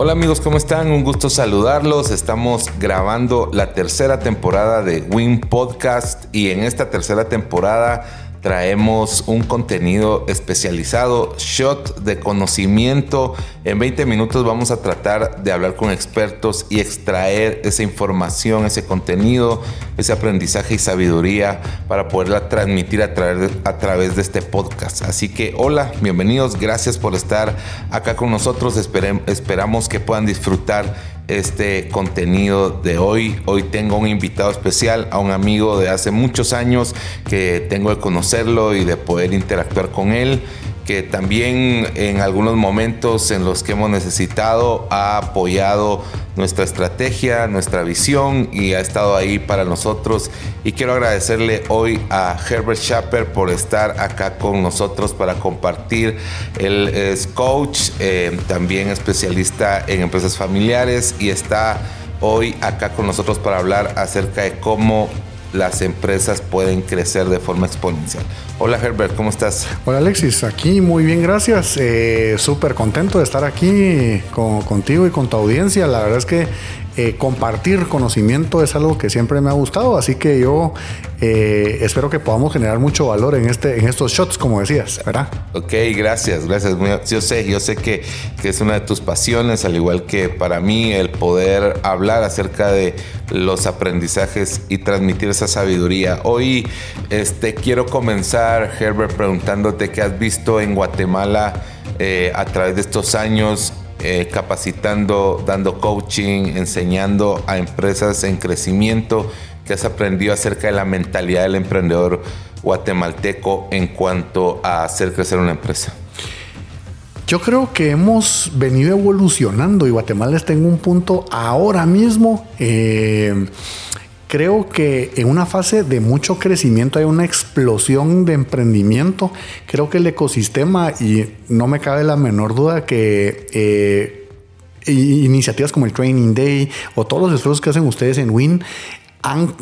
Hola amigos, ¿cómo están? Un gusto saludarlos. Estamos grabando la tercera temporada de Win Podcast y en esta tercera temporada traemos un contenido especializado, shot de conocimiento. En 20 minutos vamos a tratar de hablar con expertos y extraer esa información, ese contenido, ese aprendizaje y sabiduría para poderla transmitir a a través de este podcast. Así que hola, bienvenidos, gracias por estar acá con nosotros. esperamos que puedan disfrutar este contenido de hoy. Hoy tengo un invitado especial, a un amigo de hace muchos años que tengo de conocerlo y de poder interactuar con él que también en algunos momentos en los que hemos necesitado ha apoyado nuestra estrategia, nuestra visión y ha estado ahí para nosotros. Y quiero agradecerle hoy a Herbert Schapper por estar acá con nosotros para compartir. Él es coach, eh, también especialista en empresas familiares y está hoy acá con nosotros para hablar acerca de cómo las empresas pueden crecer de forma exponencial. Hola Herbert, ¿cómo estás? Hola Alexis, aquí muy bien, gracias. Eh, Súper contento de estar aquí contigo y con tu audiencia. La verdad es que eh, compartir conocimiento es algo que siempre me ha gustado, así que yo eh, espero que podamos generar mucho valor en, este, en estos shots, como decías, ¿verdad? Ok, gracias, gracias. Yo sé, yo sé que, que es una de tus pasiones, al igual que para mí el poder hablar acerca de los aprendizajes y transmitir esa sabiduría. Hoy este, quiero comenzar, Herbert, preguntándote qué has visto en Guatemala eh, a través de estos años eh, capacitando, dando coaching, enseñando a empresas en crecimiento, que has aprendido acerca de la mentalidad del emprendedor guatemalteco en cuanto a hacer crecer una empresa? Yo creo que hemos venido evolucionando y Guatemala está en un punto ahora mismo. Eh, Creo que en una fase de mucho crecimiento hay una explosión de emprendimiento. Creo que el ecosistema, y no me cabe la menor duda que eh, iniciativas como el Training Day o todos los esfuerzos que hacen ustedes en WIN han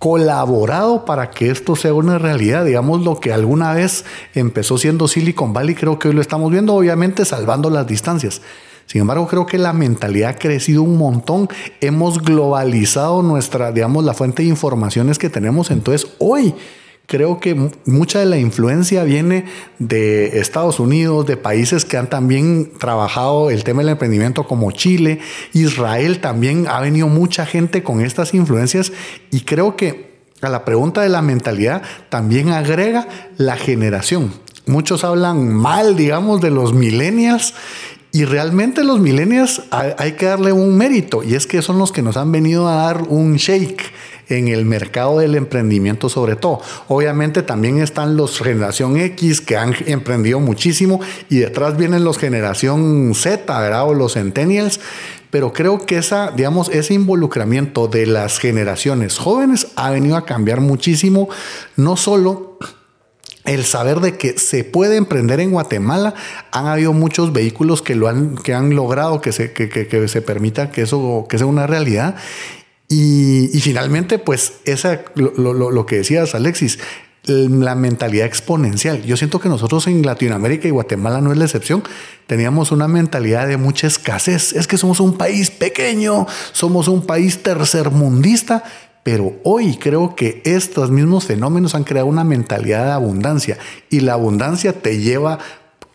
colaborado para que esto sea una realidad. Digamos, lo que alguna vez empezó siendo Silicon Valley, creo que hoy lo estamos viendo, obviamente salvando las distancias. Sin embargo, creo que la mentalidad ha crecido un montón. Hemos globalizado nuestra, digamos, la fuente de informaciones que tenemos. Entonces, hoy creo que mucha de la influencia viene de Estados Unidos, de países que han también trabajado el tema del emprendimiento como Chile, Israel también ha venido mucha gente con estas influencias y creo que a la pregunta de la mentalidad también agrega la generación. Muchos hablan mal, digamos, de los millennials y realmente los millennials hay, que darle un mérito y es que son los que nos han venido a dar un shake en el mercado del emprendimiento sobre todo. Obviamente también están los generación X que han emprendido muchísimo y detrás vienen los generación Z, ¿verdad? O los centennials. Pero creo que esa, digamos, ese involucramiento de las generaciones jóvenes ha venido a cambiar muchísimo, no solo el saber de que se puede emprender en Guatemala, han habido muchos vehículos que lo han, que han logrado que se, que, se permita que eso que sea una realidad. Y, finalmente, pues, esa, lo, que decías, Alexis, la mentalidad exponencial. Yo siento que nosotros en Latinoamérica y Guatemala no es la excepción. Teníamos una mentalidad de mucha escasez. Es que somos un país pequeño, somos un país tercermundista, pero hoy creo que estos mismos fenómenos han creado una mentalidad de abundancia y la abundancia te lleva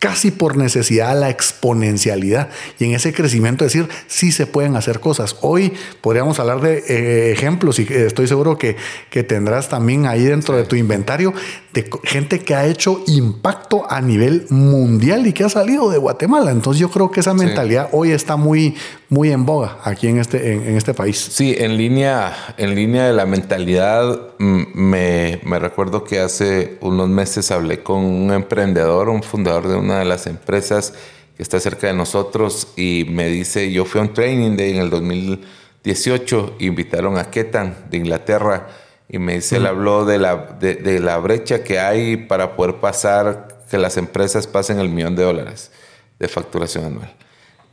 casi por necesidad a la exponencialidad y en ese crecimiento decir sí se pueden hacer cosas. Hoy podríamos hablar de eh, ejemplos y estoy seguro que, que tendrás también ahí dentro de tu inventario de gente que ha hecho impacto a nivel mundial y que ha salido de Guatemala. Entonces yo creo que esa mentalidad hoy está muy, muy en boga aquí en este, en, este país. Sí, en línea, en línea de la mentalidad, me, me recuerdo que hace unos meses hablé con un emprendedor, un fundador de una de las empresas que está cerca de nosotros y me dice, yo fui a un training day en el 2018, invitaron a Ketan de Inglaterra y me dice, él habló de la, de, la brecha que hay para poder pasar, que las empresas pasen el millón de dólares de facturación anual.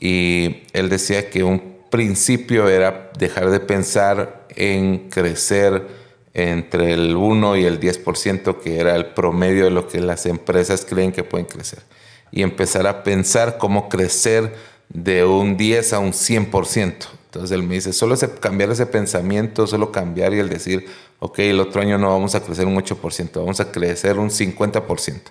Y él decía que un principio era dejar de pensar en crecer entre el 1 y el 10%, que era el promedio de lo que las empresas creen que pueden crecer, y empezar a pensar cómo crecer de un 10 a un 100%. Entonces él me dice, solo cambiar ese pensamiento, solo cambiar y el decir, ok, el otro año no vamos a crecer un 8%, vamos a crecer un 50%.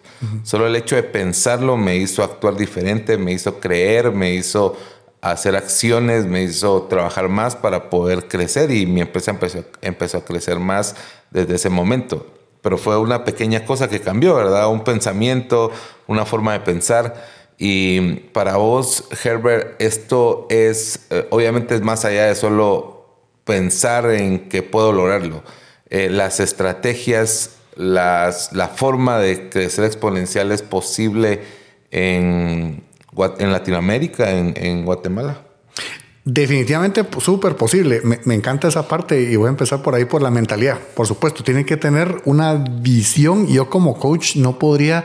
Solo el hecho de pensarlo me hizo actuar diferente, me hizo creer, me hizo hacer acciones, me hizo trabajar más para poder crecer y mi empresa empezó, empezó a crecer más desde ese momento. Pero fue una pequeña cosa que cambió, ¿verdad? Un pensamiento, una forma de pensar. Y para vos, Herbert, esto es, eh, obviamente es más allá de solo pensar en que puedo lograrlo. Eh, las estrategias, las, la forma de crecer exponencial es posible en, en Latinoamérica, en, Guatemala? Definitivamente súper posible. Me, encanta esa parte y voy a empezar por ahí por la mentalidad. Por supuesto, tiene que tener una visión. Yo como coach no podría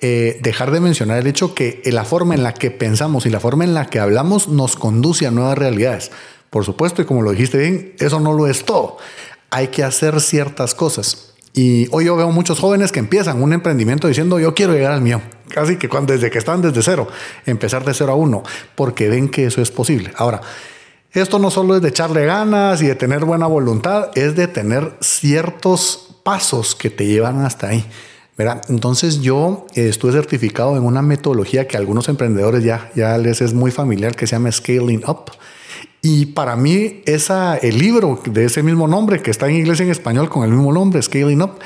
eh, dejar de mencionar el hecho que la forma en la que pensamos y la forma en la que hablamos nos conduce a nuevas realidades. Por supuesto, y como lo dijiste bien, eso no lo es todo. Hay que hacer ciertas cosas. Y hoy yo veo muchos jóvenes que empiezan un emprendimiento diciendo yo quiero llegar al mío. Casi que cuando, desde que están desde cero, empezar de cero a uno, porque ven que eso es posible. Ahora, esto no solo es de echarle ganas y de tener buena voluntad, es de tener ciertos pasos que te llevan hasta ahí. Entonces yo eh, estuve certificado en una metodología que a algunos emprendedores ya, ya les es muy familiar, que se llama Scaling Up. Y para mí, el libro de ese mismo nombre, que está en inglés y en español con el mismo nombre, Scaling Up,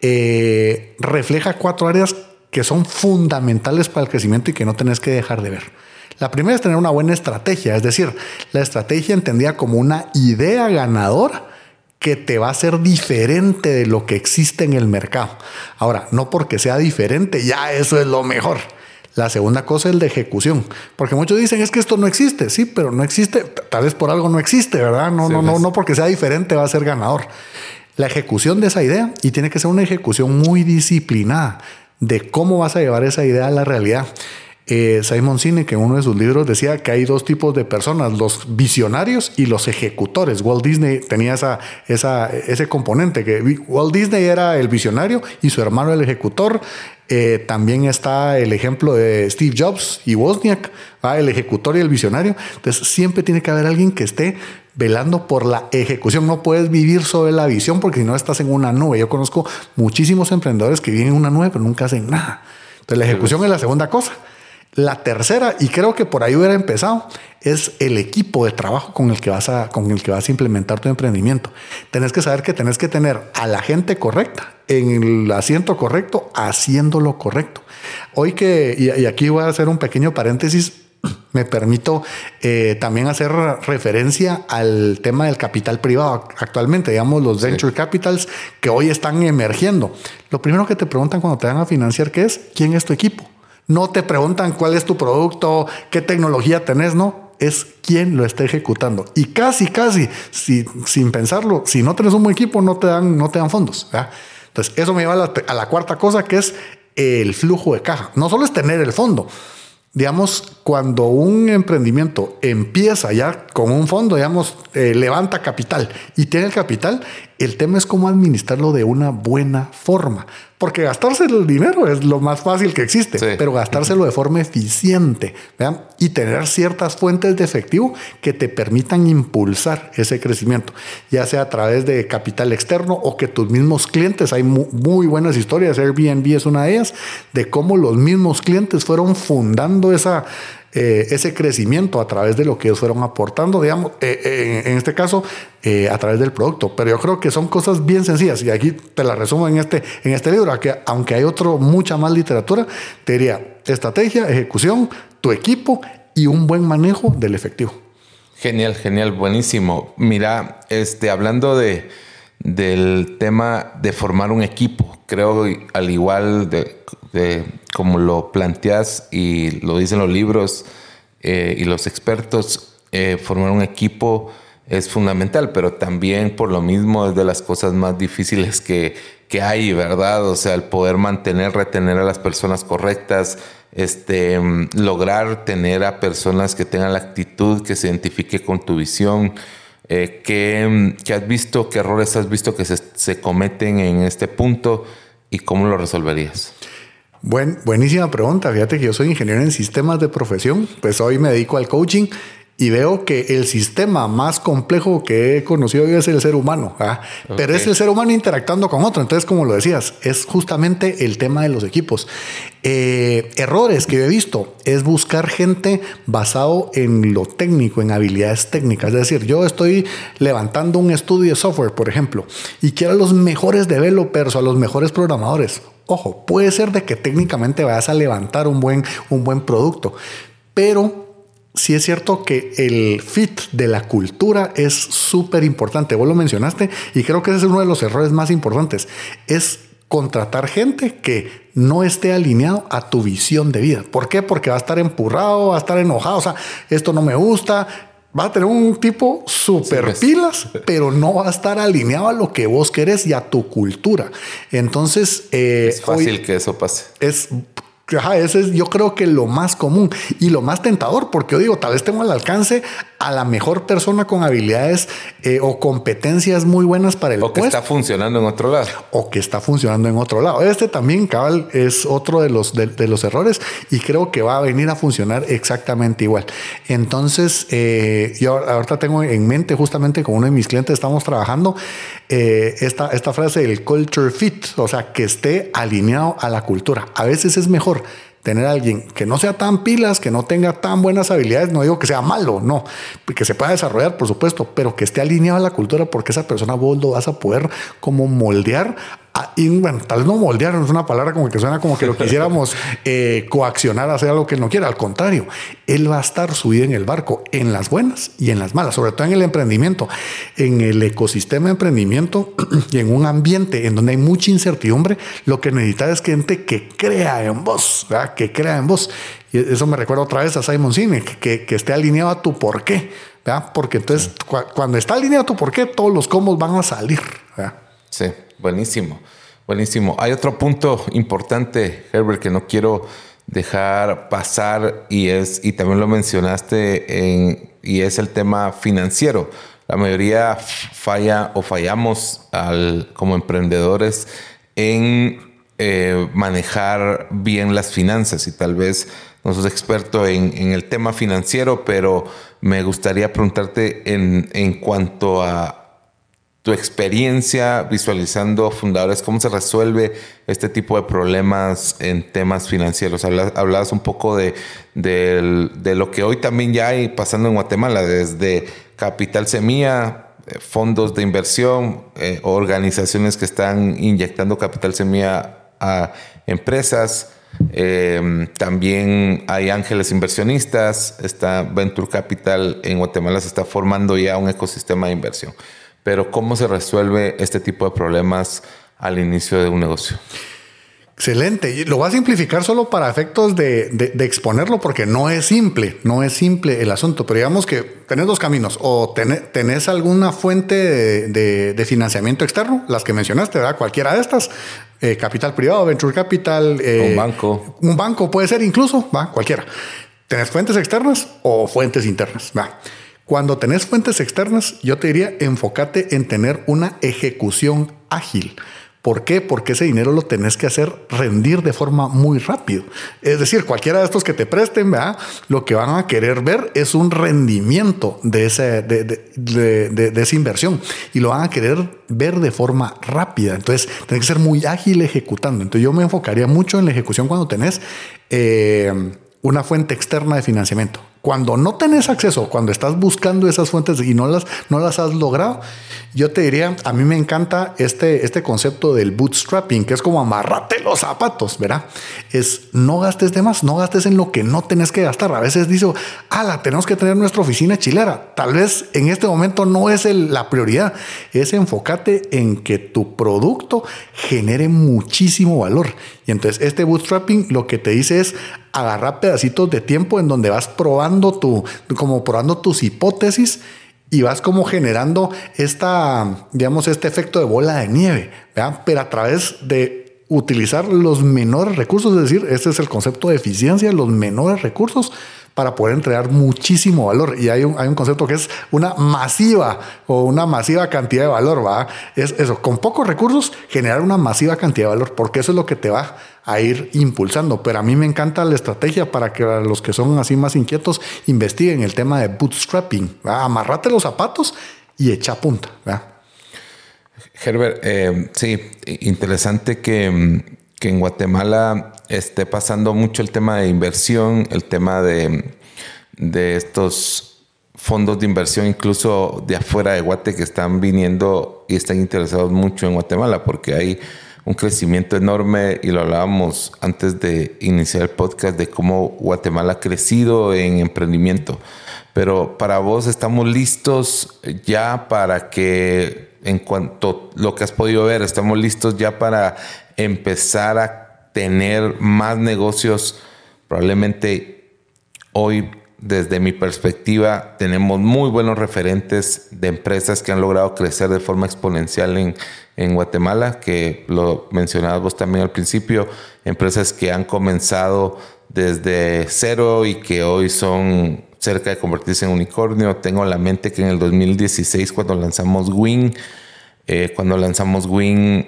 eh, refleja cuatro áreas que son fundamentales para el crecimiento y que no tenés que dejar de ver. La primera es tener una buena estrategia, es decir, la estrategia entendida como una idea ganadora que te va a ser diferente de lo que existe en el mercado. Ahora, no porque sea diferente, ya eso es lo mejor. La segunda cosa es el de ejecución, porque muchos dicen es que esto no existe, sí, pero no existe, tal vez por algo no existe, ¿verdad? No, no, no, no porque sea diferente va a ser ganador. La ejecución de esa idea y tiene que ser una ejecución muy disciplinada de cómo vas a llevar esa idea a la realidad. Eh, Simon Sinek en uno de sus libros decía que hay dos tipos de personas, los visionarios y los ejecutores. Walt Disney tenía esa, esa, ese componente, que Walt Disney era el visionario y su hermano el ejecutor. Eh, también está el ejemplo de Steve Jobs y Wozniak, el ejecutor y el visionario. Entonces siempre tiene que haber alguien que esté velando por la ejecución. No puedes vivir sobre la visión porque si no estás en una nube. Yo conozco muchísimos emprendedores que viven en una nube pero nunca hacen nada. Entonces la ejecución es la segunda cosa. La tercera, y creo que por ahí hubiera empezado, es el equipo de trabajo con el que vas a, con el que vas a implementar tu emprendimiento. Tenés que saber que tenés que tener a la gente correcta, en el asiento correcto, haciendo lo correcto. Hoy que, y, aquí voy a hacer un pequeño paréntesis, me permito eh, también hacer referencia al tema del capital privado actualmente, digamos los venture capitals que hoy están emergiendo. Lo primero que te preguntan cuando te van a financiar, ¿qué es? ¿Quién es tu equipo? No te preguntan cuál es tu producto, qué tecnología tenés, no. Es quién lo está ejecutando. Y casi, casi, sin pensarlo, si no tenés un buen equipo, no te dan, no te dan fondos. Entonces, eso me lleva a la, a la cuarta cosa, que es el flujo de caja. No solo es tener el fondo, digamos, cuando un emprendimiento empieza ya con un fondo, digamos, eh, levanta capital y tiene el capital, el tema es cómo administrarlo de una buena forma. Porque gastarse el dinero es lo más fácil que existe, pero gastárselo de forma eficiente y tener ciertas fuentes de efectivo que te permitan impulsar ese crecimiento, ya sea a través de capital externo o que tus mismos clientes, hay muy, buenas historias, Airbnb es una de ellas, de cómo los mismos clientes fueron fundando esa, eh, ese crecimiento a través de lo que ellos fueron aportando, digamos, eh, eh, en este caso, a través del producto. Pero yo creo que son cosas bien sencillas y aquí te la resumo en este, en este libro, que aunque hay otro, mucha más literatura, te diría estrategia, ejecución, tu equipo y un buen manejo del efectivo. Genial, genial, buenísimo. Mira, este, hablando de, del tema de formar un equipo, creo al igual de como lo planteas y lo dicen los libros eh, y los expertos, eh, formar un equipo es fundamental, pero también por lo mismo es de las cosas más difíciles que, que hay, ¿verdad? O sea, el poder mantener, retener a las personas correctas, este, lograr tener a personas que tengan la actitud, que se identifique con tu visión. Eh, ¿qué, has visto, qué errores has visto que se, se cometen en este punto y cómo lo resolverías? Buen, buenísima pregunta. Fíjate que yo soy ingeniero en sistemas de profesión, pues hoy me dedico al coaching y veo que el sistema más complejo que he conocido hoy es el ser humano, ¿ah? pero es el ser humano interactuando con otro. Entonces, como lo decías, es justamente el tema de los equipos. Eh, errores que he visto es buscar gente basado en lo técnico, en habilidades técnicas. Es decir, yo estoy levantando un estudio de software, por ejemplo, y quiero a los mejores developers o a los mejores programadores. Ojo, puede ser de que técnicamente vayas a levantar un buen, un buen producto, pero sí es cierto que el fit de la cultura es súper importante. Vos lo mencionaste y creo que ese es uno de los errores más importantes. Es contratar gente que no esté alineado a tu visión de vida. ¿Por qué? Porque va a estar empurrado, va a estar enojado, o sea, esto no me gusta. Va a tener un tipo super pilas, pero no va a estar alineado a lo que vos querés y a tu cultura. Entonces, eh, es fácil que eso pase. Es ese es yo creo que lo más común y lo más tentador, porque yo digo, tal vez tengo al alcance a la mejor persona con habilidades eh, o competencias muy buenas para el o que está funcionando en otro lado. O que está funcionando en otro lado. Este también, cabal, es otro de los, de, los errores y creo que va a venir a funcionar exactamente igual. Entonces, eh, yo ahorita tengo en mente justamente con uno de mis clientes estamos trabajando eh, esta, esta frase del culture fit, o sea, que esté alineado a la cultura. A veces es mejor tener a alguien que no sea tan pilas, que no tenga tan buenas habilidades, no digo que sea malo, no, que se pueda desarrollar, por supuesto, pero que esté alineado a la cultura porque esa persona vos lo vas a poder como moldear y bueno, tal vez no moldear, es una palabra como que suena como que lo quisiéramos eh, coaccionar a hacer algo que no quiera. Al contrario, él va a estar subido en el barco, en las buenas y en las malas, sobre todo en el emprendimiento, en el ecosistema de emprendimiento y en un ambiente en donde hay mucha incertidumbre. Lo que necesita es gente que crea en vos, que crea en vos. Y eso me recuerda otra vez a Simon Sinek, que, que esté alineado a tu por qué, porque entonces cuando está alineado a tu por qué, todos los combos van a salir. Sí. Buenísimo, buenísimo. Hay otro punto importante, Herbert, que no quiero dejar pasar y es, y también lo mencionaste, en, y es el tema financiero. La mayoría falla o fallamos al, como emprendedores en eh, manejar bien las finanzas y tal vez no sos experto en, en, el tema financiero, pero me gustaría preguntarte en, en cuanto a tu experiencia visualizando fundadores, cómo se resuelve este tipo de problemas en temas financieros. Hablabas un poco de, de, lo que hoy también ya hay pasando en Guatemala, desde Capital Semilla, eh, fondos de inversión, eh, organizaciones que están inyectando capital semilla a empresas. Em, también hay ángeles inversionistas, está Venture Capital en Guatemala se está formando ya un ecosistema de inversión. Pero ¿cómo se resuelve este tipo de problemas al inicio de un negocio? Excelente. Lo voy a simplificar solo para efectos de, exponerlo porque no es simple, no es simple el asunto, pero digamos que tenés dos caminos. O tenés, alguna fuente de, financiamiento externo, las que mencionaste, ¿verdad? Cualquiera de estas, eh, capital privado, venture capital. Eh, un banco. Un banco puede ser incluso, ¿va? Cualquiera. Tenés fuentes externas o fuentes internas, ¿va? Cuando tenés fuentes externas, yo te diría, enfócate en tener una ejecución ágil. ¿Por qué? Porque ese dinero lo tenés que hacer rendir de forma muy rápido. Es decir, cualquiera de estos que te presten, ¿verdad? lo que van a querer ver es un rendimiento de, ese, de, de, esa inversión y lo van a querer ver de forma rápida. Entonces, tenés que ser muy ágil ejecutando. Entonces, yo me enfocaría mucho en la ejecución cuando tenés eh, una fuente externa de financiamiento. Cuando no tenés acceso, cuando estás buscando esas fuentes y no las, no las has logrado, yo te diría, a mí me encanta este, este concepto del bootstrapping, que es como amarrate los zapatos, ¿verdad? Es no gastes de más, no gastes en lo que no tenés que gastar. A veces digo, ala, tenemos que tener nuestra oficina chilera. Tal vez en este momento no es la prioridad, es enfócate en que tu producto genere muchísimo valor. Y entonces este bootstrapping lo que te dice es agarrar pedacitos de tiempo en donde vas probando tu, como probando tus hipótesis y vas como generando esta, digamos, este efecto de bola de nieve, pero a través de utilizar los menores recursos, es decir, este es el concepto de eficiencia, los menores recursos para poder entregar muchísimo valor. Y hay un, hay un concepto que es una masiva o una masiva cantidad de valor, ¿va? Es eso, con pocos recursos generar una masiva cantidad de valor, porque eso es lo que te va a ir impulsando. Pero a mí me encanta la estrategia para que los que son así más inquietos investiguen el tema de bootstrapping. Amarrate los zapatos y echa punta. Herbert, eh, sí, interesante que, que, en Guatemala esté pasando mucho el tema de inversión, el tema de, de estos fondos de inversión, incluso de afuera de Guate, que están viniendo y están interesados mucho en Guatemala, porque hay un crecimiento enorme y lo hablábamos antes de iniciar el podcast de cómo Guatemala ha crecido en emprendimiento. Pero para vos estamos listos ya para que, en cuanto a lo que has podido ver, estamos listos ya para empezar a tener más negocios. Probablemente hoy, desde mi perspectiva, tenemos muy buenos referentes de empresas que han logrado crecer de forma exponencial en, en Guatemala, que lo mencionabas vos también al principio, empresas que han comenzado desde cero y que hoy son cerca de convertirse en unicornio. Tengo en la mente que en el 2016, cuando lanzamos Wing, eh, cuando lanzamos Wing,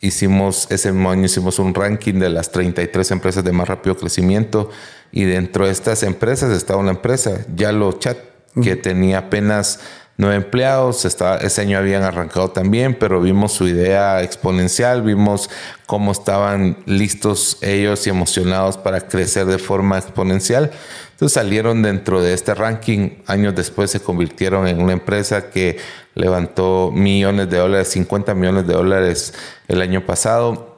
hicimos ese año hicimos un ranking de las 33 empresas de más rápido crecimiento y dentro de estas empresas estaba una empresa, Yalo Chat, que tenía apenas nueve empleados, estaba, ese año habían arrancado también, pero vimos su idea exponencial, vimos cómo estaban listos ellos y emocionados para crecer de forma exponencial. Entonces salieron dentro de este ranking, años después se convirtieron en una empresa que levantó millones de dólares, 50 millones de dólares el año pasado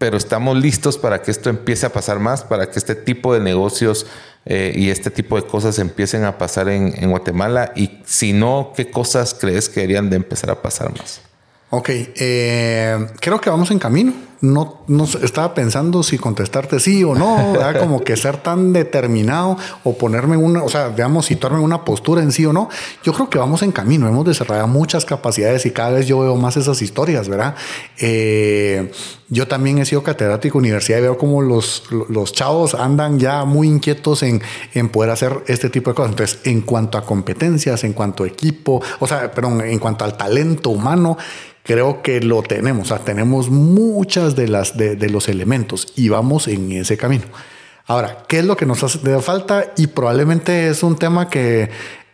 pero estamos listos para que esto empiece a pasar más, para que este tipo de negocios eh, y este tipo de cosas empiecen a pasar en, Guatemala? Y si no, ¿qué cosas crees que deberían de empezar a pasar más? Ok, eh, creo que vamos en camino no, no estaba pensando si contestarte sí o no, como que ser tan determinado o ponerme una, o sea, digamos, situarme en una postura en sí o no. Yo creo que vamos en camino, hemos desarrollado muchas capacidades y cada vez yo veo más esas historias, ¿verdad? Eh, yo también he sido catedrático de universidad y veo como los, los chavos andan ya muy inquietos en, en poder hacer este tipo de cosas. Entonces, en cuanto a competencias, en cuanto a equipo, o sea, perdón, en cuanto al talento humano, creo que lo tenemos, o sea, tenemos muchas de, las, de, los elementos y vamos en ese camino. Ahora, ¿qué es lo que nos hace falta? Y probablemente es un tema que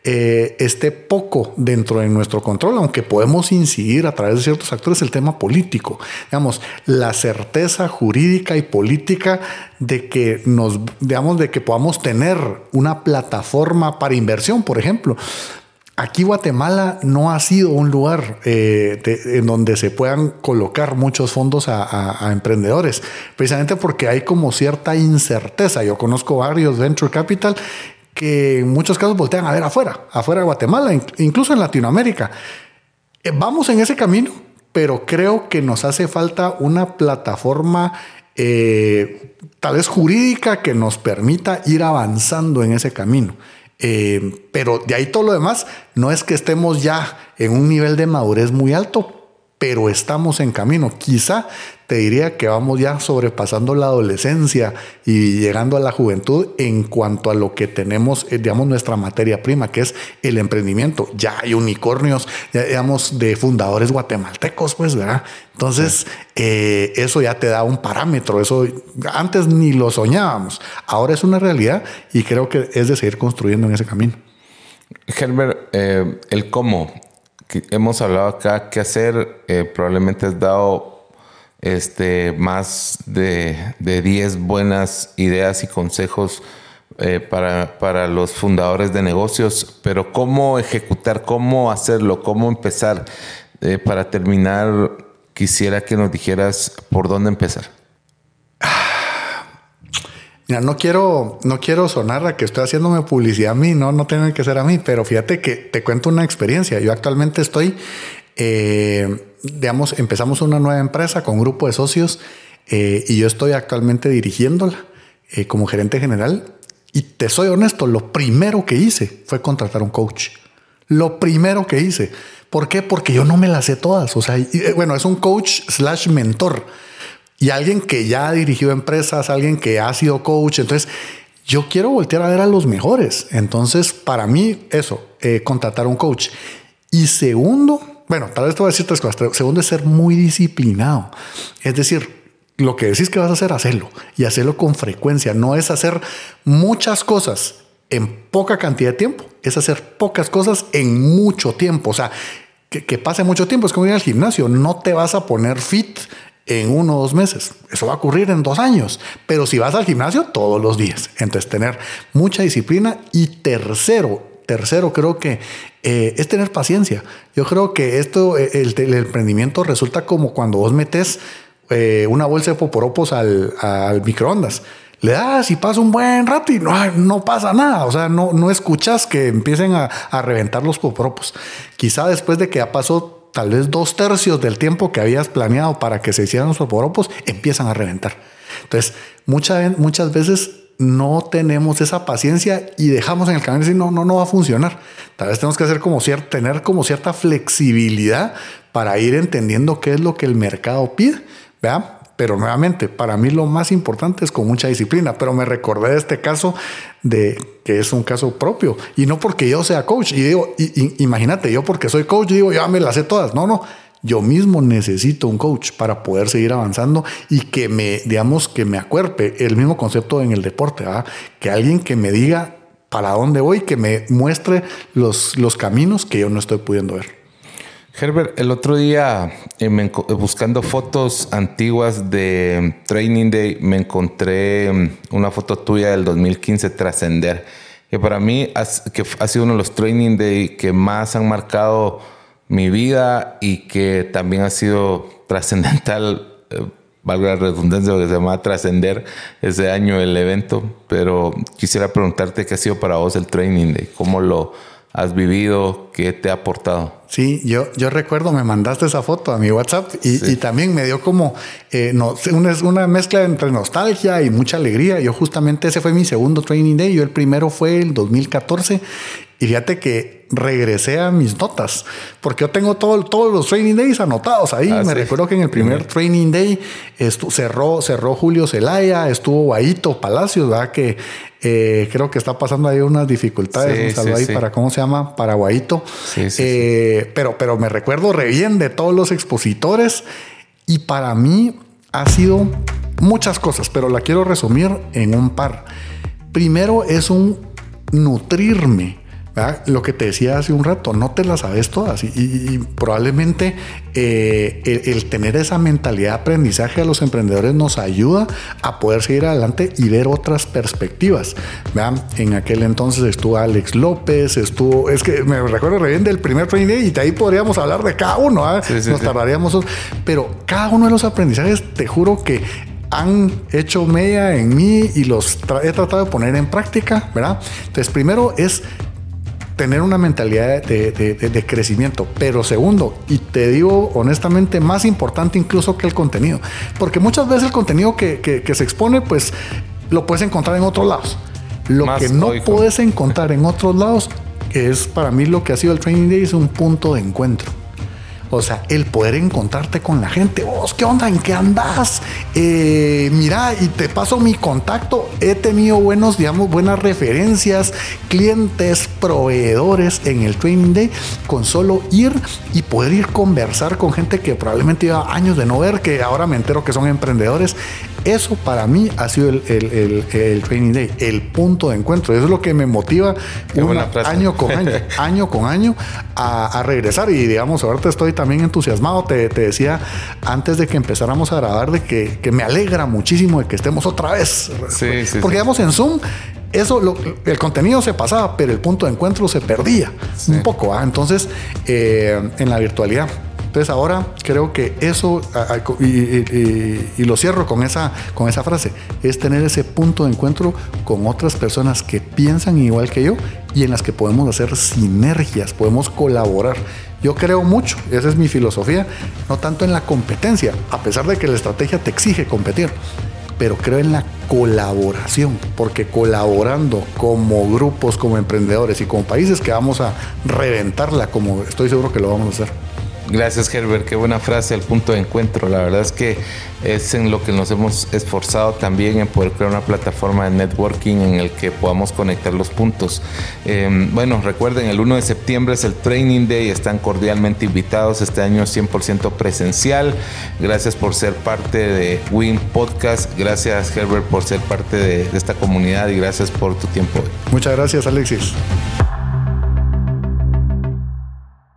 eh, esté poco dentro de nuestro control, aunque podemos incidir a través de ciertos actores, el tema político. Digamos, la certeza jurídica y política de que nos, digamos, de que podamos tener una plataforma para inversión, por ejemplo. Aquí Guatemala no ha sido un lugar eh, en donde se puedan colocar muchos fondos a, emprendedores, precisamente porque hay como cierta incerteza. Yo conozco varios venture capital que en muchos casos voltean a ver afuera, afuera de Guatemala, incluso en Latinoamérica. Eh, vamos en ese camino, pero creo que nos hace falta una plataforma eh, tal vez jurídica que nos permita ir avanzando en ese camino. Eh, pero de ahí todo lo demás, no es que estemos ya en un nivel de madurez muy alto, pero estamos en camino. Quizá te diría que vamos ya sobrepasando la adolescencia y llegando a la juventud en cuanto a lo que tenemos, eh, digamos, nuestra materia prima, que es el emprendimiento. Ya hay unicornios, digamos, de fundadores guatemaltecos, pues, ¿verdad? Entonces, eh, eso ya te da un parámetro. Eso antes ni lo soñábamos. Ahora es una realidad y creo que es de seguir construyendo en ese camino. Herbert, eh, el cómo hemos hablado acá, qué hacer, eh, probablemente has dado este, más de, de 10 buenas ideas y consejos eh, para, para, los fundadores de negocios, pero cómo ejecutar, cómo hacerlo, cómo empezar. Eh, para terminar, quisiera que nos dijeras por dónde empezar. No quiero, no quiero sonar a que estoy haciéndome publicidad a mí, no, no tiene que ser a mí, pero fíjate que te cuento una experiencia. Yo actualmente estoy, eh, digamos, empezamos una nueva empresa con un grupo de socios eh, y yo estoy actualmente dirigiéndola eh, como gerente general. Y te soy honesto, lo primero que hice fue contratar un coach. Lo primero que hice. ¿Por qué? Porque yo no me las sé todas. O sea, bueno, es un coach slash mentor y alguien que ya ha dirigido empresas, alguien que ha sido coach. Entonces, yo quiero voltear a ver a los mejores. Entonces, para mí, eso, eh, contratar un coach. Y segundo, bueno, vez te voy a decir tres cosas. Segundo es ser muy disciplinado. Es decir, lo que decís que vas a hacer, hacerlo y hacerlo con frecuencia. No es hacer muchas cosas en poca cantidad de tiempo, es hacer pocas cosas en mucho tiempo. O sea, que pase mucho tiempo. Es como ir al gimnasio. No te vas a poner fit en uno o dos meses. Eso va a ocurrir en dos años. Pero si vas al gimnasio todos los días. Entonces, tener mucha disciplina. Y tercero, tercero, creo que eh, es tener paciencia. Yo creo que esto, eh, el, emprendimiento resulta como cuando vos metes eh, una bolsa de poporopos al, al, microondas. Le das y pasa un buen rato y no, no pasa nada. O sea, no, no escuchas que empiecen a, a reventar los poporopos. Quizá después de que ya pasó tal vez dos tercios del tiempo que habías planeado para que se hicieran los poporopos, empiezan a reventar. Entonces, muchas, muchas veces no tenemos esa paciencia y dejamos en el camino y decir, no, no, no va a funcionar. Tal vez tenemos que hacer como cierto, tener como cierta flexibilidad para ir entendiendo qué es lo que el mercado pide. ¿vea? Pero nuevamente, para mí lo más importante es con mucha disciplina. Pero me recordé de este caso de que es un caso propio y no porque yo sea coach. Y digo, imagínate, yo porque soy coach, digo, ya me las sé todas. No, no yo mismo necesito un coach para poder seguir avanzando y que me, digamos, que me acuerpe el mismo concepto en el deporte, ¿verdad? que alguien que me diga para dónde voy, que me muestre los, los caminos que yo no estoy pudiendo ver. Herbert, el otro día eh, buscando fotos antiguas de Training Day me encontré mm, una foto tuya del 2015 Trascender, que para mí ha sido uno de los Training Day que más han marcado mi vida y que también ha sido trascendental, eh, valga la redundancia, lo que se llama trascender ese año el evento, pero quisiera preguntarte qué ha sido para vos el training day, cómo lo has vivido, qué te ha aportado. Sí, yo, yo recuerdo, me mandaste esa foto a mi WhatsApp y, y también me dio como eh, no, una, una, mezcla entre nostalgia y mucha alegría. Yo justamente ese fue mi segundo training day, yo el primero fue el 2014 y fíjate que regresé a mis notas, porque yo tengo todo, todos los training days anotados ahí. Ah, Me recuerdo que en el primer training day cerró, cerró Julio Zelaya, estuvo Guaito Palacios, ¿verdad? Que eh, creo que está pasando ahí unas dificultades. ahí para, ¿cómo se llama? Paraguayito. Eh, pero, pero me recuerdo re bien de todos los expositores y para mí ha sido muchas cosas, pero la quiero resumir en un par. Primero es un nutrirme lo que te decía hace un rato, no te las sabes todas y, probablemente eh, el, tener esa mentalidad de aprendizaje a los emprendedores nos ayuda a poder seguir adelante y ver otras perspectivas. ¿vean? En aquel entonces estuvo Alex López, estuvo, es que me recuerdo re bien del primer training y de ahí podríamos hablar de cada uno, ¿ah? nos tardaríamos, pero cada uno de los aprendizajes, te juro que han hecho media en mí y los he tratado de poner en práctica, ¿verdad? Entonces, primero es tener una mentalidad de, crecimiento. Pero segundo, y te digo honestamente, más importante incluso que el contenido. Porque muchas veces el contenido que, se expone, pues lo puedes encontrar en otros lados. Lo que no puedes encontrar en otros lados, que es para mí lo que ha sido el Training Day, es un punto de encuentro. O sea, el poder encontrarte con la gente. Vos, ¿qué onda? ¿En qué andas? Eh, mira, y te paso mi contacto. He tenido buenos, digamos, buenas referencias, clientes, proveedores en el Training Day con solo ir y poder ir conversar con gente que probablemente lleva años de no ver, que ahora me entero que son emprendedores. Eso para mí ha sido el, el, Training Day, el punto de encuentro. Eso es lo que me motiva año con año, año con año a, a regresar. Y digamos, ahorita estoy también entusiasmado. Te, te, decía antes de que empezáramos a grabar de que, que, me alegra muchísimo de que estemos otra vez. Sí, sí, Porque digamos en Zoom eso, lo, el contenido se pasaba, pero el punto de encuentro se perdía un poco. ¿ah? Entonces, eh, en la virtualidad. Entonces ahora creo que eso, y, lo cierro con esa, con esa frase, es tener ese punto de encuentro con otras personas que piensan igual que yo y en las que podemos hacer sinergias, podemos colaborar. Yo creo mucho, esa es mi filosofía, no tanto en la competencia, a pesar de que la estrategia te exige competir, pero creo en la colaboración, porque colaborando como grupos, como emprendedores y como países que vamos a reventarla, como estoy seguro que lo vamos a hacer. Gracias Herbert, qué buena frase, el punto de encuentro. La verdad es que es en lo que nos hemos esforzado también en poder crear una plataforma de networking en el que podamos conectar los puntos. Em, bueno, recuerden, el 1 de septiembre es el Training Day, están cordialmente invitados, este año 100% presencial. Gracias por ser parte de Win Podcast, gracias Herbert por ser parte de, de esta comunidad y gracias por tu tiempo. Muchas gracias Alexis.